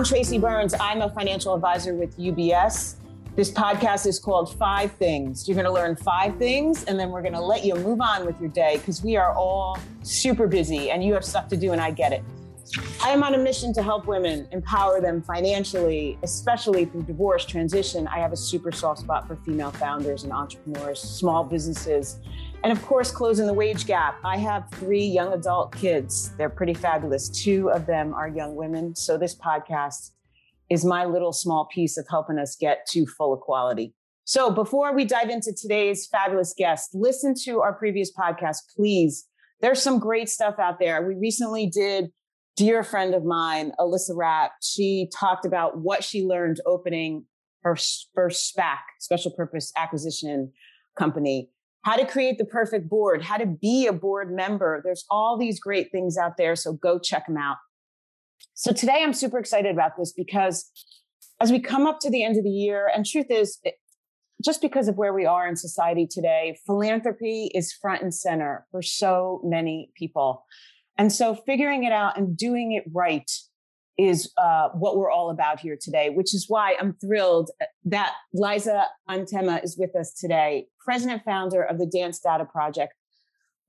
I'm Tracy Burns. I'm a financial advisor with UBS. This podcast is called Five Things. You're going to learn five things, and then we're going to let you move on with your day because we are all super busy and you have stuff to do, and I get it. I am on a mission to help women empower them financially, especially through divorce, transition. I have a super soft spot for female founders and entrepreneurs, small businesses, and of course, closing the wage gap. I have three young adult kids. They're pretty fabulous. Two of them are young women. So this podcast is my little small piece of helping us get to full equality. So before we dive into today's fabulous guest, listen to our previous podcast, please. There's some great stuff out there. We recently did dear friend of mine, Alyssa Rapp. She talked about what she learned opening her first SPAC, special purpose acquisition company how to create the perfect board, how to be a board member. There's all these great things out there. So go check them out. So today I'm super excited about this because as we come up to the end of the year, and truth is, just because of where we are in society today, philanthropy is front and center for so many people. And so figuring it out and doing it right is uh, what we're all about here today, which is why I'm thrilled that Liza Yntema is with us today, president founder of the Dance Data Project.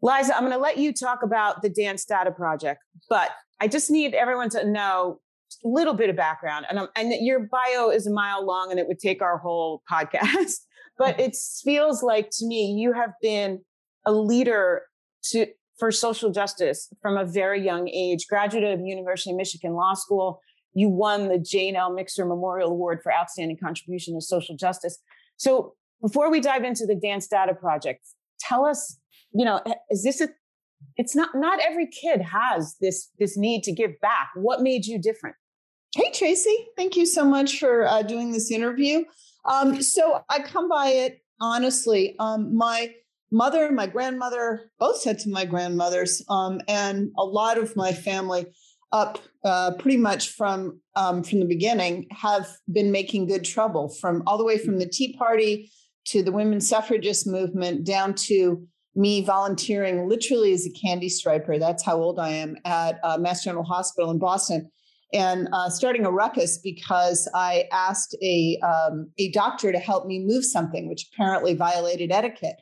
Liza, I'm going to let you talk about the Dance Data Project, but I just need everyone to know a little bit of background. And, and your bio is a mile long and it would take our whole podcast, but it feels like to me you have been a leader to for social justice from a very young age, graduate of University of Michigan Law School. You won the Jane L. Mixer Memorial Award for Outstanding Contribution to Social Justice. So before we dive into the Dance Data Project, tell us, you know, is this a it's not not every kid has this this need to give back. What made you different? Hey Tracy, thank you so much for uh, doing this interview. Um, so I come by it honestly. Um, my mother and my grandmother both said to my grandmothers, um, and a lot of my family up uh, pretty much from um, from the beginning have been making good trouble from all the way from the Tea Party to the women's suffragist movement down to me volunteering literally as a candy striper. That's how old I am at uh, Mass General Hospital in Boston. And uh, starting a ruckus because I asked a um, a doctor to help me move something, which apparently violated etiquette.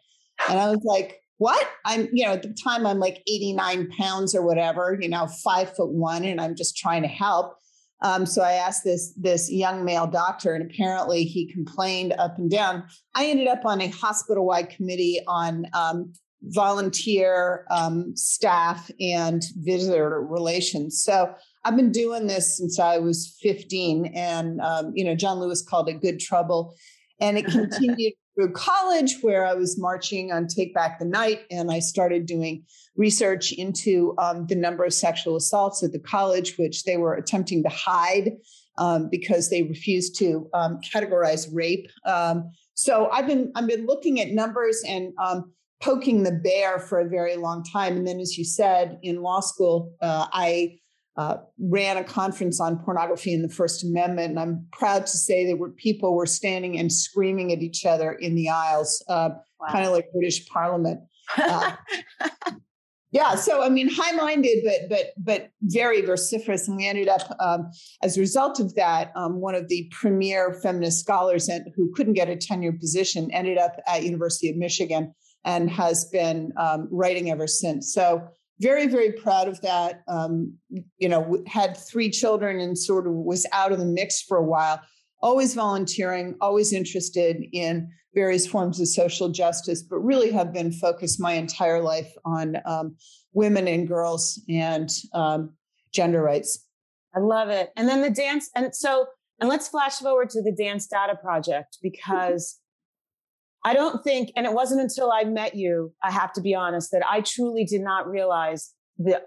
And I was like, what? I'm, you know, at the time I'm like 89 pounds or whatever, you know, five foot one, and I'm just trying to help. Um, so I asked this this young male doctor, and apparently he complained up and down. I ended up on a hospital wide committee on um, volunteer um, staff and visitor relations. So I've been doing this since I was 15, and um, you know John Lewis called it good trouble, and it continued through college where I was marching on Take Back the Night, and I started doing research into um, the number of sexual assaults at the college, which they were attempting to hide um, because they refused to um, categorize rape. Um, so I've been I've been looking at numbers and um, poking the bear for a very long time. And then, as you said, in law school, uh, I uh, ran a conference on pornography and the First Amendment. And I'm proud to say that were people were standing and screaming at each other in the aisles, uh, wow. kind of like British Parliament. Uh, yeah, so I mean, high-minded, but but but very vociferous, and we ended up, um, as a result of that, um, one of the premier feminist scholars and who couldn't get a tenure position ended up at University of Michigan and has been um, writing ever since. So very very proud of that um, you know had three children and sort of was out of the mix for a while. Always volunteering always interested in various forms of social justice but really have been focused my entire life on um, women and girls and um, gender rights. I love it. And then the dance and so and let's flash forward to the dance data project because I don't think, and it wasn't until I met you, I have to be honest, that I truly did not realize the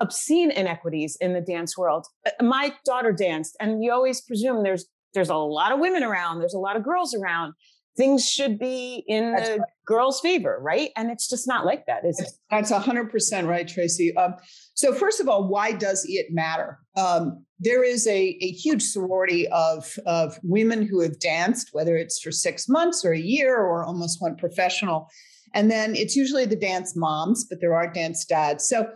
obscene inequities in the dance world. Uh, my daughter danced, and you always presume there's there's a lot of women around, there's a lot of girls around. Things should be in That's the right. girls' favor, right? And it's just not like that, is it? That's hundred percent right, Tracy. Um, so first of all, why does it matter? Um, there is a, a huge sorority of, of women who have danced, whether it's for six months or a year or almost went professional. And then it's usually the dance moms, but there are dance dads. So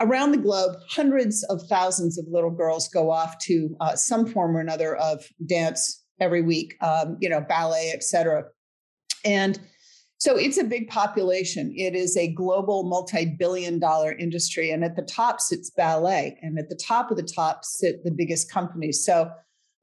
around the globe, hundreds of thousands of little girls go off to uh, some form or another of dance every week, um, you know, ballet, et cetera. And so it's a big population. It is a global multi billion dollar industry. And at the top sits ballet. And at the top of the top sit the biggest companies. So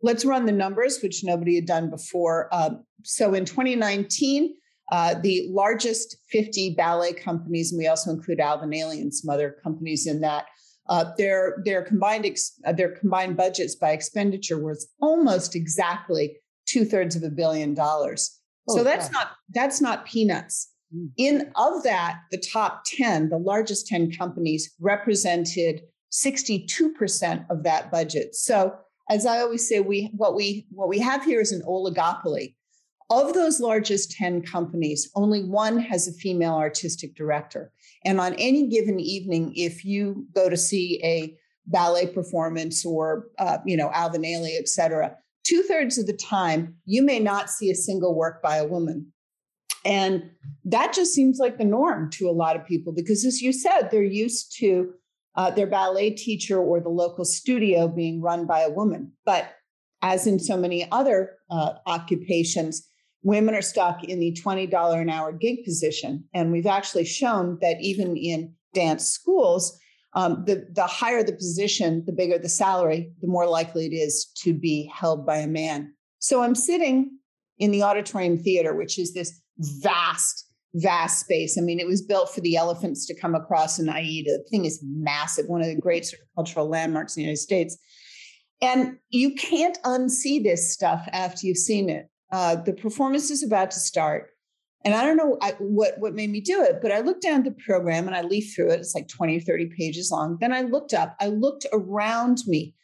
let's run the numbers, which nobody had done before. Um, so in 2019, uh, the largest 50 ballet companies, and we also include Alvin Ailey and some other companies in that, uh, their their combined ex, uh, their combined budgets by expenditure was almost exactly two thirds of a billion dollars. Oh, so that's not that's not peanuts. Mm. In of that, the top 10, the largest 10 companies represented 62% of that budget. So as I always say, we what we what we have here is an oligopoly. Of those largest 10 companies, only one has a female artistic director. And on any given evening, if you go to see a ballet performance or, uh, you know, Alvin Ailey, et cetera, two thirds of the time, you may not see a single work by a woman. And that just seems like the norm to a lot of people because, as you said, they're used to uh, their ballet teacher or the local studio being run by a woman. But as in so many other uh, occupations, women are stuck in the $20 an hour gig position. And we've actually shown that even in dance schools, um, the, the higher the position, the bigger the salary, the more likely it is to be held by a man. So I'm sitting in the auditorium theater, which is this vast, vast space. I mean, it was built for the elephants to come across in Aida. The thing is massive, one of the great sort of cultural landmarks in the United States. And you can't unsee this stuff after you've seen it. Uh, the performance is about to start. And I don't know what, what made me do it, but I looked down the program and I leafed through it. It's like 20 or 30 pages long. Then I looked up, I looked around me,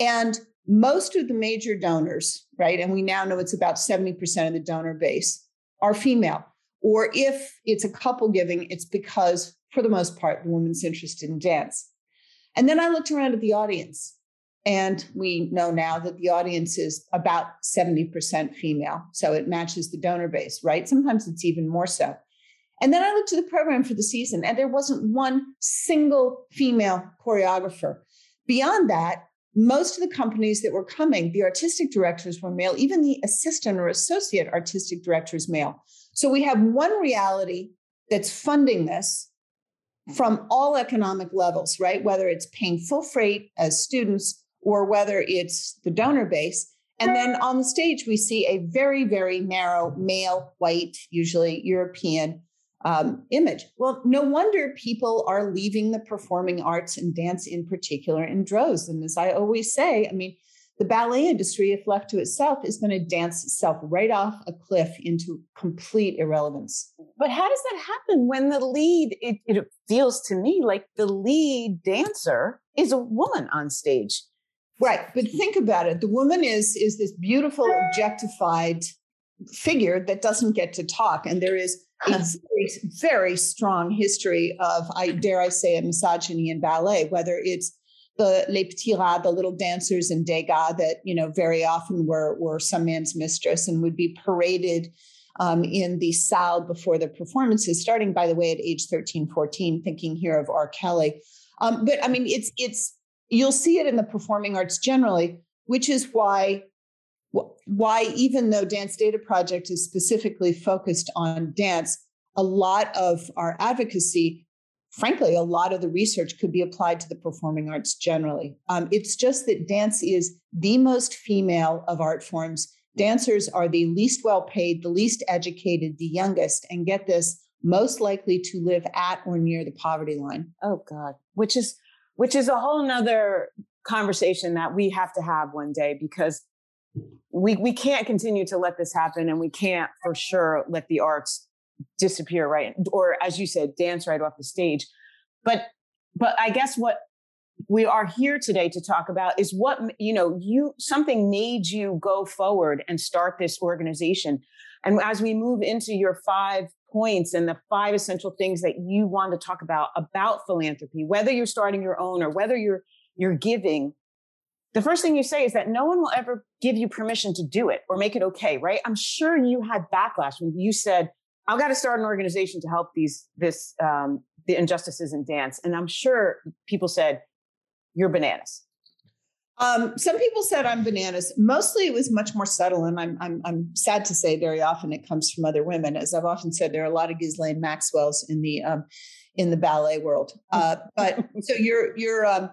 and most of the major donors, right? And we now know it's about 70% of the donor base are female. Or if it's a couple giving, it's because, for the most part, the woman's interested in dance. And then I looked around at the audience and we know now that the audience is about 70% female. So it matches the donor base, right? Sometimes it's even more so. And then I looked at the program for the season, and there wasn't one single female choreographer. Beyond that, most of the companies that were coming, the artistic directors were male, even the assistant or associate artistic directors male. So we have one reality that's funding this from all economic levels, right? Whether it's paying full freight as students or whether it's the donor base. And then on the stage, we see a very, very narrow male, white, usually European um, image. Well, no wonder people are leaving the performing arts and dance in particular in droves. And as I always say, I mean, the ballet industry, if left to itself, is going to dance itself right off a cliff into complete irrelevance. But how does that happen when the lead, it, it feels to me like the lead dancer is a woman on stage? Right. But think about it. The woman is is this beautiful objectified figure that doesn't get to talk. And there is a very, very strong history of, I dare I say, a misogyny in ballet, whether it's the les petits rats, the little dancers in Degas that, you know, very often were, were some man's mistress and would be paraded um, in the salle before the performances, starting, by the way, at age 13, 14, thinking here of R. Kelly. Um, but I mean, it's, it's, you'll see it in the performing arts generally, which is why why even though Dance Data Project is specifically focused on dance, a lot of our advocacy, frankly, a lot of the research could be applied to the performing arts generally. Um, it's just that dance is the most female of art forms. Dancers are the least well paid, the least educated, the youngest, and get this, most likely to live at or near the poverty line. Oh God, which is which is a whole nother conversation that we have to have one day because we we can't continue to let this happen and we can't for sure let the arts disappear right? Or as you said dance right off the stage. But but i guess what we are here today to talk about is what you know you something made you go forward and start this organization. And as we move into your five points and the five essential things that you want to talk about about philanthropy, whether you're starting your own or whether you're you're giving, the first thing you say is that no one will ever give you permission to do it or make it okay, right? I'm sure you had backlash when you said, "I've got to start an organization to help these this um, the injustices in dance. And I'm sure people said, You're bananas. Um, some people said I'm bananas. Mostly, it was much more subtle, and I'm, I'm I'm sad to say very often it comes from other women. As I've often said, there are a lot of Ghislaine Maxwell's in the um, in the ballet world. Uh, but so you're you're um,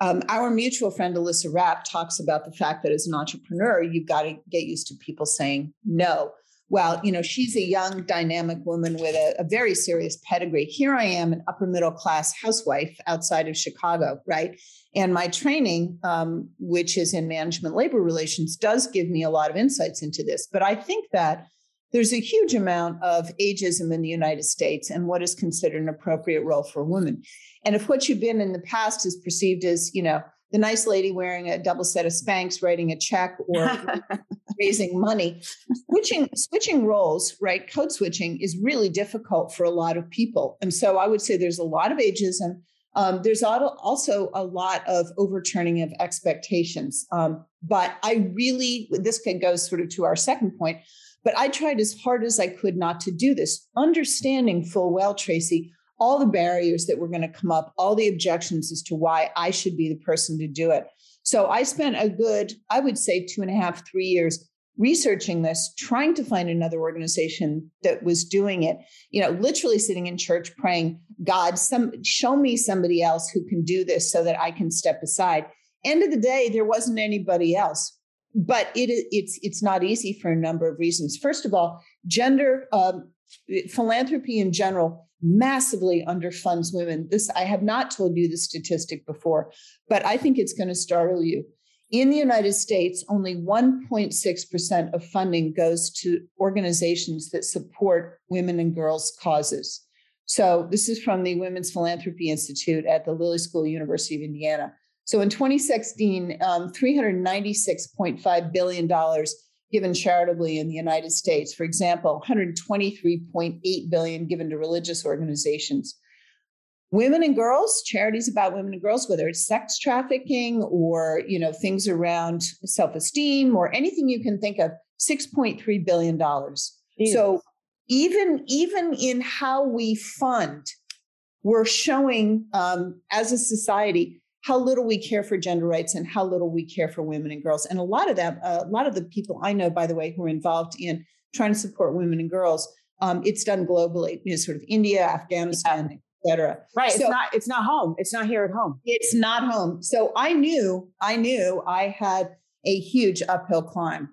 um, our mutual friend Alyssa Rapp talks about the fact that as an entrepreneur, you've got to get used to people saying no. Well, you know, she's a young, dynamic woman with a, a very serious pedigree. Here I am, an upper middle class housewife outside of Chicago, right? And my training, um, which is in management labor relations, does give me a lot of insights into this. But I think that there's a huge amount of ageism in the United States and what is considered an appropriate role for a woman. And if what you've been in the past is perceived as, you know, the nice lady wearing a double set of Spanx, writing a check or raising money, switching switching roles, right? Code switching is really difficult for a lot of people. And so I would say there's a lot of ageism. Um, there's also a lot of overturning of expectations. Um, but I really, this goes sort of to our second point. But I tried as hard as I could not to do this, understanding full well, Tracy, all the barriers that were going to come up, all the objections as to why I should be the person to do it. So I spent a good, I would say, two and a half, three years researching this, trying to find another organization that was doing it. You know, literally sitting in church praying, God, some show me somebody else who can do this so that I can step aside. End of the day, there wasn't anybody else but it, it's it's not easy for a number of reasons. First of all, gender um, philanthropy in general massively underfunds women. This I have not told you the statistic before, but I think it's going to startle you. In the United States, only 1.6% of funding goes to organizations that support women and girls' causes. So, this is from the Women's Philanthropy Institute at the Lilly School, University of Indiana. So in 2016, um, $396.5 billion given charitably in the United States. For example, 123.8 billion given to religious organizations. Women and girls, charities about women and girls, whether it's sex trafficking or you know things around self-esteem or anything you can think of, 6.3 billion dollars. So even even in how we fund, we're showing um, as a society how little we care for gender rights and how little we care for women and girls. And a lot of that, uh, a lot of the people I know, by the way, who are involved in trying to support women and girls, um, it's done globally, you know, sort of India, Afghanistan, yeah. etc. Right. So, it's not. It's not home. It's not here at home. It's not home. So I knew. I knew I had a huge uphill climb.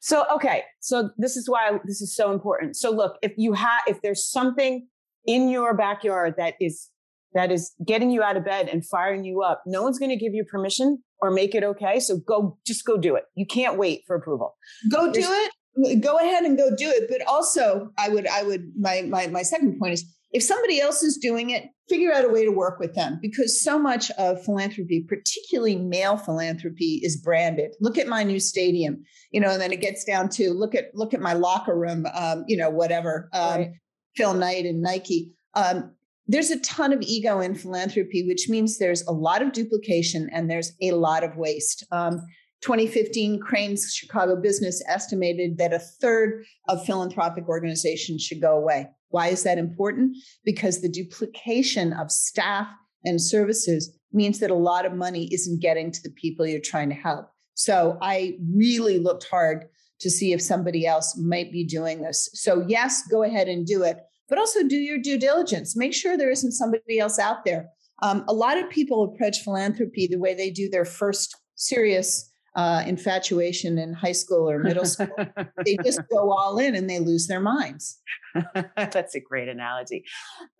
So okay. So this is why this is so important. So look, if you have, if there's something in your backyard that is that is getting you out of bed and firing you up. No one's going to give you permission or make it okay. So go, just go do it. You can't wait for approval. Go do it. Go ahead and go do it. But also, I would, I would, my, my, my second point is if somebody else is doing it, figure out a way to work with them because so much of philanthropy, particularly male philanthropy, is branded. Look at my new stadium, you know, and then it gets down to look at look at my locker room, um, you know, whatever. Um, right. Phil Knight and Nike. Um, there's a ton of ego in philanthropy, which means there's a lot of duplication and there's a lot of waste. Um, 2015, Crain's Chicago Business estimated that a third of philanthropic organizations should go away. Why is that important? Because the duplication of staff and services means that a lot of money isn't getting to the people you're trying to help. So I really looked hard to see if somebody else might be doing this. So, yes, go ahead and do it but also do your due diligence. Make sure there isn't somebody else out there. Um, a lot of people approach philanthropy the way they do their first serious uh, infatuation in high school or middle school. they just go all in and they lose their minds. That's a great analogy.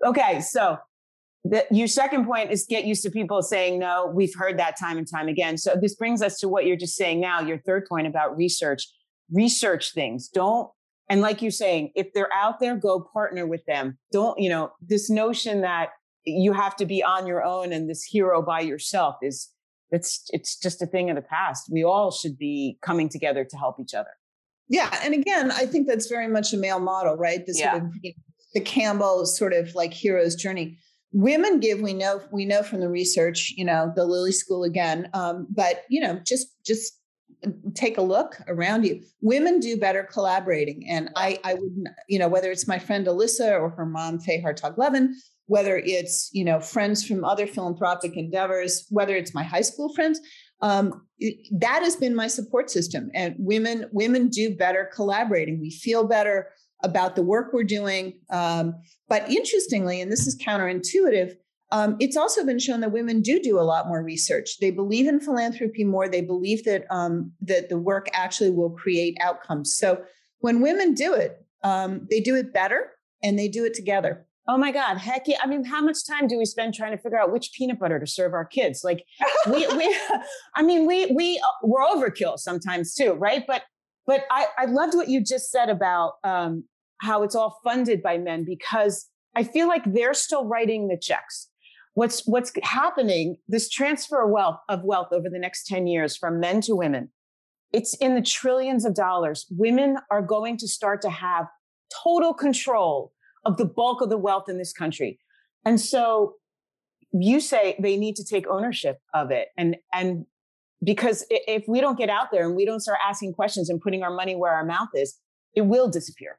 Okay, so the, your second point is get used to people saying no. We've heard that time and time again. So this brings us to what you're just saying now. Your third point about research. Research things. Don't and like you're saying, if they're out there, go partner with them. Don't, you know, this notion that you have to be on your own and this hero by yourself is it's it's just a thing of the past. We all should be coming together to help each other. Yeah, and again, I think that's very much a male model, right? This yeah. sort of the Campbell sort of like hero's journey. Women give, we know, we know from the research, you know, the Lilly School again, um, but you know, just just take a look around you. Women do better collaborating. And I, I would, you know, whether it's my friend Alyssa or her mom, Faye Hartog Levin, whether it's you know friends from other philanthropic endeavors, whether it's my high school friends. Um, that has been my support system, and women women do better collaborating. We feel better about the work we're doing. Um, but interestingly, and this is counterintuitive, um, it's also been shown that women do do a lot more research. They believe in philanthropy more. They believe that um, that the work actually will create outcomes. So when women do it, um, they do it better and they do it together. Oh my God, heck yeah. I mean, how much time do we spend trying to figure out which peanut butter to serve our kids? Like we, we I mean, we, we, uh, we're overkill sometimes too, right? But, but I, I loved what you just said about um, how it's all funded by men because I feel like they're still writing the checks. What's, what's happening, this transfer of wealth, of wealth over the next 10 years from men to women, it's in the trillions of dollars. Women are going to start to have total control of the bulk of the wealth in this country. And so you say they need to take ownership of it. And, and because if we don't get out there and we don't start asking questions and putting our money where our mouth is, it will disappear.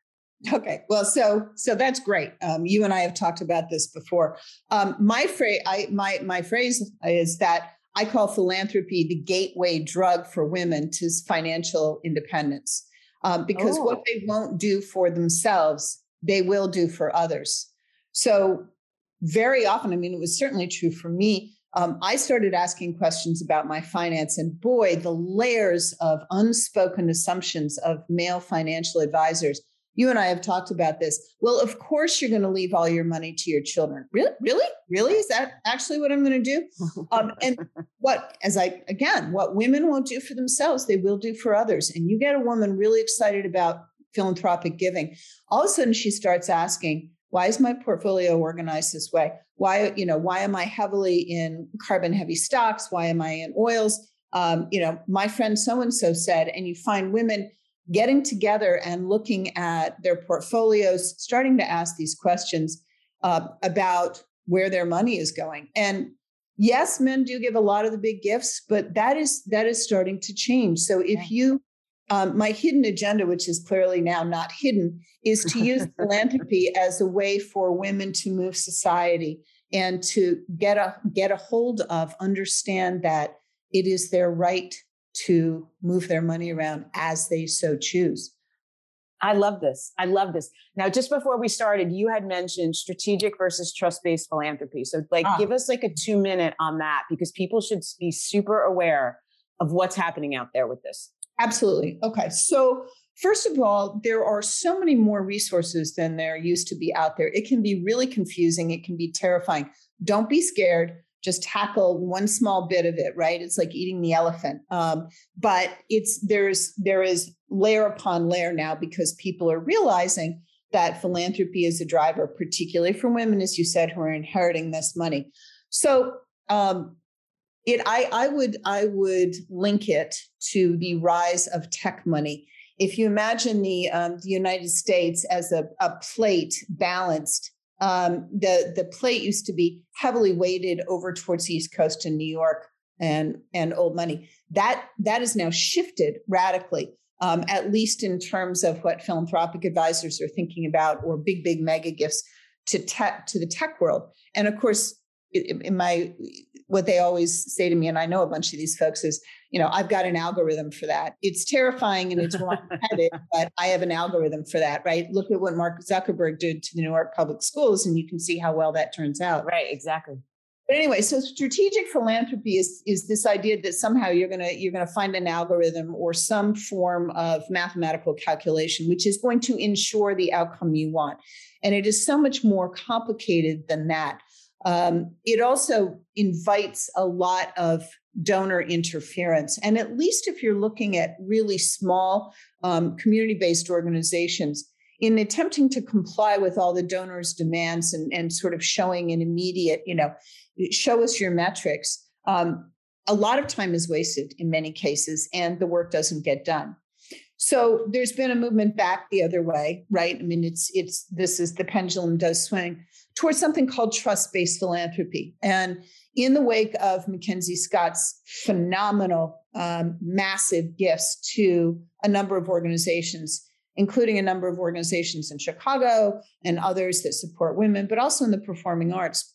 Okay, well, so so that's great. Um, you and I have talked about this before. Um, my phrase, I my my phrase is that I call philanthropy the gateway drug for women to financial independence, um, because oh. what they won't do for themselves, they will do for others. So, very often, I mean, it was certainly true for me. Um, I started asking questions about my finance, and boy, the layers of unspoken assumptions of male financial advisors. You and I have talked about this. Well, of course, you're going to leave all your money to your children. Really? Really? Really? Is that actually what I'm going to do? Um, and what, as I, again, what women won't do for themselves, they will do for others. And you get a woman really excited about philanthropic giving, all of a sudden she starts asking, why is my portfolio organized this way? Why, you know, why am I heavily in carbon heavy stocks? Why am I in oils? Um, you know, my friend so and so said, and you find women getting together and looking at their portfolios, starting to ask these questions uh, about where their money is going. And yes, men do give a lot of the big gifts, but that is that is starting to change. So if you um, my hidden agenda, which is clearly now not hidden, is to use philanthropy as a way for women to move society and to get a get a hold of, understand that it is their right to move their money around as they so choose. I love this. I love this. Now, just before we started, you had mentioned strategic versus trust based philanthropy. So, like, ah. give us like a two minute on that because people should be super aware of what's happening out there with this. Absolutely. Okay. So, first of all, there are so many more resources than there used to be out there. It can be really confusing, it can be terrifying. Don't be scared. Just tackle one small bit of it, right? It's like eating the elephant. Um, but it's there's there is layer upon layer now because people are realizing that philanthropy is a driver, particularly for women, as you said, who are inheriting this money. So um, it I, I would I would link it to the rise of tech money. If you imagine the um, the United States as a, a plate balanced, um, the the plate used to be heavily weighted over towards the East Coast and New York and and old money. That that is now shifted radically, um, at least in terms of what philanthropic advisors are thinking about, or big big mega gifts to tech to the tech world. And of course, in my what they always say to me, and I know a bunch of these folks is, you know, I've got an algorithm for that. It's terrifying and it's wrong-headed, but I have an algorithm for that, right? Look at what Mark Zuckerberg did to the New York public schools, and you can see how well that turns out. Right, exactly. But anyway, so strategic philanthropy is is this idea that somehow you're gonna you're gonna find an algorithm or some form of mathematical calculation which is going to ensure the outcome you want. And it is so much more complicated than that. Um, it also invites a lot of donor interference. And at least if you're looking at really small um, community based organizations, in attempting to comply with all the donors' demands and, and sort of showing an immediate, you know, show us your metrics, um, a lot of time is wasted in many cases and the work doesn't get done. So there's been a movement back the other way, right? I mean, it's it's this is the pendulum does swing towards something called trust-based philanthropy. And in the wake of Mackenzie Scott's phenomenal, um, massive gifts to a number of organizations, including a number of organizations in Chicago and others that support women, but also in the performing arts.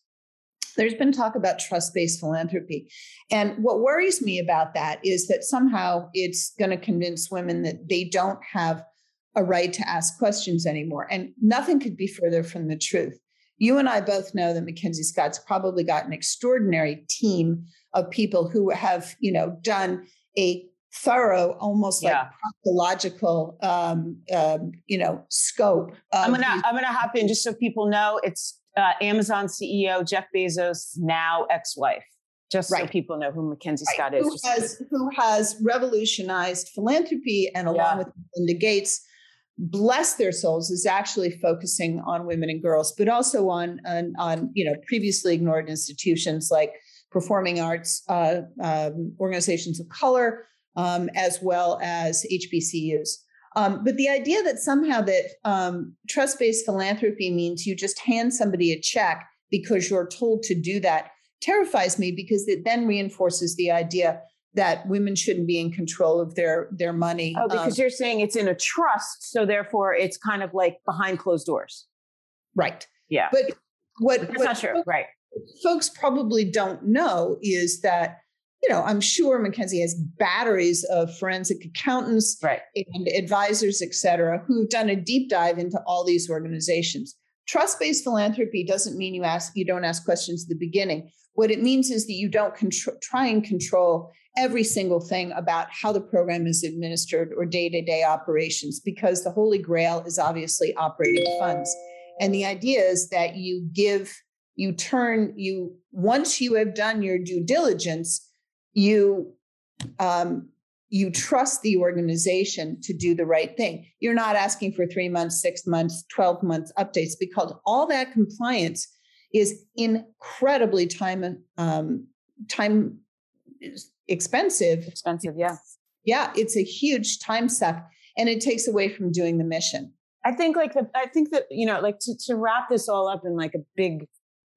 There's been talk about trust based philanthropy. And what worries me about that is that somehow it's going to convince women that they don't have a right to ask questions anymore. And nothing could be further from the truth. You and I both know that MacKenzie Scott's probably got an extraordinary team of people who have, you know, done a thorough, almost yeah. like pathological, um, um, you know, scope. I'm gonna these- I'm gonna hop in just so people know it's uh, Amazon CEO Jeff Bezos' now ex-wife. Just right. so people know who MacKenzie right. Scott is. Who has, who has revolutionized philanthropy and along yeah. with Melinda Gates, bless their souls, is actually focusing on women and girls, but also on, on, on you know, previously ignored institutions like performing arts uh, um, organizations of color, um, as well as HBCUs. Um, but the idea that somehow that um, trust-based philanthropy means you just hand somebody a check because you're told to do that terrifies me because it then reinforces the idea that women shouldn't be in control of their their money. Oh, because um, you're saying it's in a trust, so therefore it's kind of like behind closed doors. Right. Yeah. But what that's what not true. Folks, right. Folks probably don't know is that you know, I'm sure MacKenzie has batteries of forensic accountants right. and advisors, et cetera, who've done a deep dive into all these organizations. Trust-based philanthropy doesn't mean you ask you don't ask questions at the beginning. What it means is that you don't contr- try and control every single thing about how the program is administered or day-to-day operations, because the holy grail is obviously operating funds. And the idea is that you give, you turn, you once you have done your due diligence you um, you trust the organization to do the right thing. You're not asking for three months, six months, 12 months updates because all that compliance is incredibly time um, time expensive. Expensive, yeah. Yeah, it's a huge time suck and it takes away from doing the mission. I think like the I think that, you know, like to, to wrap this all up in like a big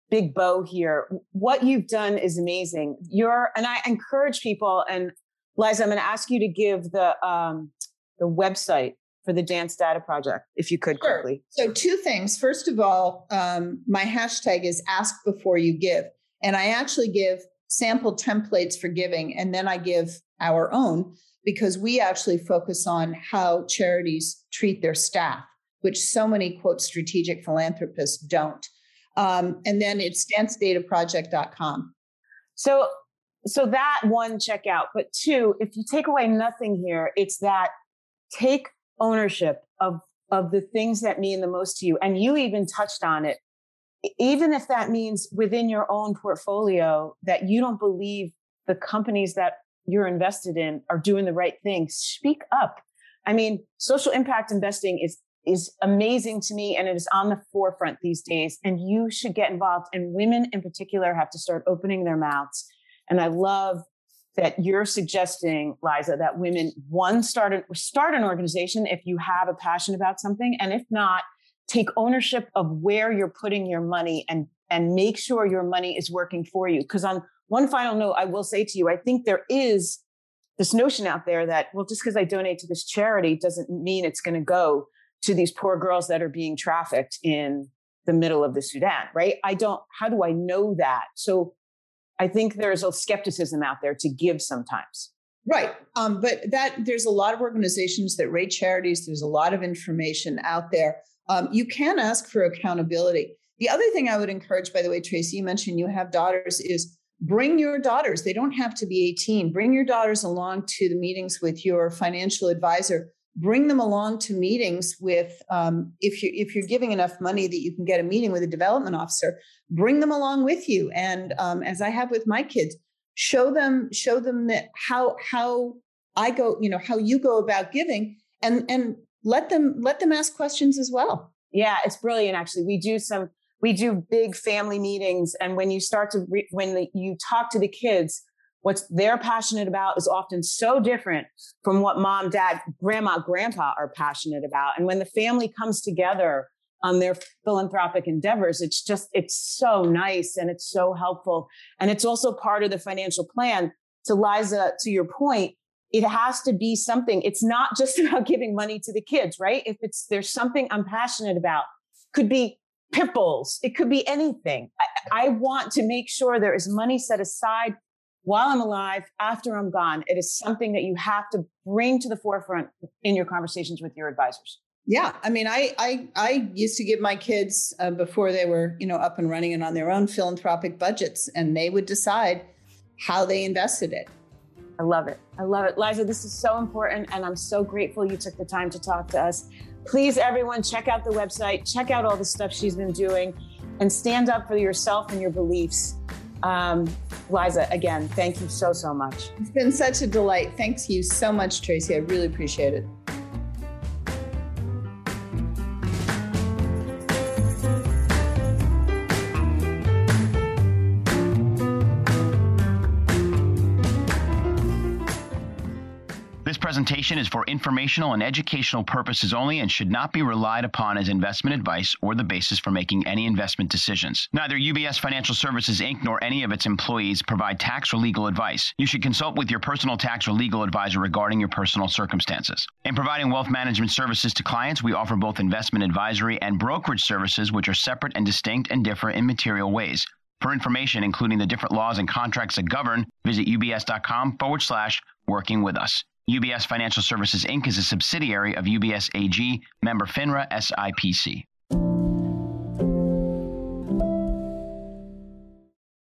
big bow here. What you've done is amazing. You're, and I encourage people, and Liza, I'm going to ask you to give the um, the website for the Dance Data Project, if you could sure. quickly. So, two things. First of all, um, my hashtag is ask before you give. And I actually give sample templates for giving, and then I give our own because we actually focus on how charities treat their staff, which so many, quote, strategic philanthropists don't. Um, and then it's dancedataproject.com. So, so that one, check out. But two, if you take away nothing here, it's that take ownership of of the things that mean the most to you. And you even touched on it. Even if that means within your own portfolio that you don't believe the companies that you're invested in are doing the right thing, speak up. I mean, social impact investing is is amazing to me and it is on the forefront these days and you should get involved and women in particular have to start opening their mouths and i love that you're suggesting liza that women one start, a, start an organization if you have a passion about something and if not take ownership of where you're putting your money and and make sure your money is working for you because on one final note i will say to you i think there is this notion out there that well just because i donate to this charity doesn't mean it's going to go to these poor girls that are being trafficked in the middle of the Sudan, right? I don't, how do I know that? So I think there's a skepticism out there to give sometimes. Right. Um, but that there's a lot of organizations that rate charities. There's a lot of information out there. Um, you can ask for accountability. The other thing I would encourage, by the way, Tracy, you mentioned you have daughters, is bring your daughters. They don't have to be 18. Bring your daughters along to the meetings with your financial advisor bring them along to meetings with um, if you if you're giving enough money that you can get a meeting with a development officer bring them along with you. And um, as i have with my kids show them show them that how how i go you know how you go about giving and and let them let them ask questions as well. Yeah it's brilliant actually. We do some we do big family meetings and when you start to re- when the, you talk to the kids what they're passionate about is often so different from what mom, dad, grandma, grandpa are passionate about. And when the family comes together on their philanthropic endeavors, it's just, it's so nice and it's so helpful. And it's also part of the financial plan. To Liza, to your point, it has to be something. It's not just about giving money to the kids, right? If it's there's something I'm passionate about, could be pit bulls, it could be anything. I, I want to make sure there is money set aside while I'm alive, after I'm gone. It is something that you have to bring to the forefront in your conversations with your advisors. Yeah, I mean, I I I used to give my kids uh, before they were you know up and running and on their own philanthropic budgets, and they would decide how they invested it. I love it. I love it, Liza. This is so important, and I'm so grateful you took the time to talk to us. Please, everyone, check out the website, check out all the stuff she's been doing, and stand up for yourself and your beliefs. Um, Liza, again, thank you so so much. It's been such a delight. Thanks you so much, Tracy. I really appreciate it. Presentation is for informational and educational purposes only and should not be relied upon as investment advice or the basis for making any investment decisions. Neither UBS Financial Services Inc. nor any of its employees provide tax or legal advice. You should consult with your personal tax or legal advisor regarding your personal circumstances. In providing wealth management services to clients, we offer both investment advisory and brokerage services, which are separate and distinct and differ in material ways. For information, including the different laws and contracts that govern, visit ubs.com forward slash working with us. UBS Financial Services Inc. is a subsidiary of UBS AG, member FINRA SIPC.